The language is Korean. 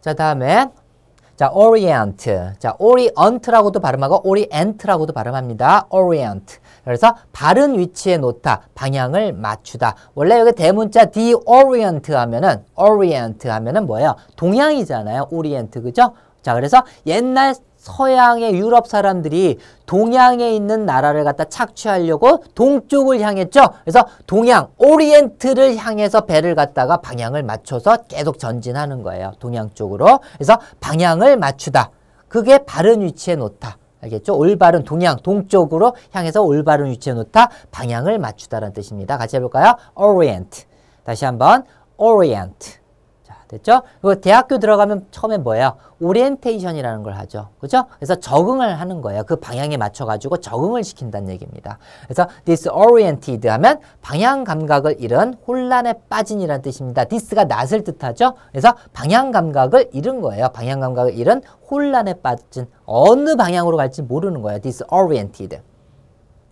자, 다음에 자, orient. 자, orient라고도 발음하고 orient라고도 발음합니다. orient. 그래서 바른 위치에 놓다, 방향을 맞추다. 원래 여기 대문자 d orient 하면은 orient 하면은 뭐예요? 동양이잖아요. orient. 그죠? 자, 그래서 옛날 서양의 유럽 사람들이 동양에 있는 나라를 갖다 착취하려고 동쪽을 향했죠. 그래서 동양, 오리엔트를 향해서 배를 갖다가 방향을 맞춰서 계속 전진하는 거예요. 동양 쪽으로. 그래서 방향을 맞추다. 그게 바른 위치에 놓다. 알겠죠? 올바른 동양, 동쪽으로 향해서 올바른 위치에 놓다. 방향을 맞추다라는 뜻입니다. 같이 해볼까요? orient. 다시 한번 orient. 자, 됐죠? 그리고 대학교 들어가면 처음에 뭐예요? 오리엔테이션이라는 걸 하죠. 그죠? 그래서 적응을 하는 거예요. 그 방향에 맞춰가지고 적응을 시킨다는 얘기입니다. 그래서 disoriented 하면 방향 감각을 잃은 혼란에 빠진이라는 뜻입니다. this가 낯을 뜻하죠. 그래서 방향 감각을 잃은 거예요. 방향 감각을 잃은 혼란에 빠진 어느 방향으로 갈지 모르는 거예요. disoriented.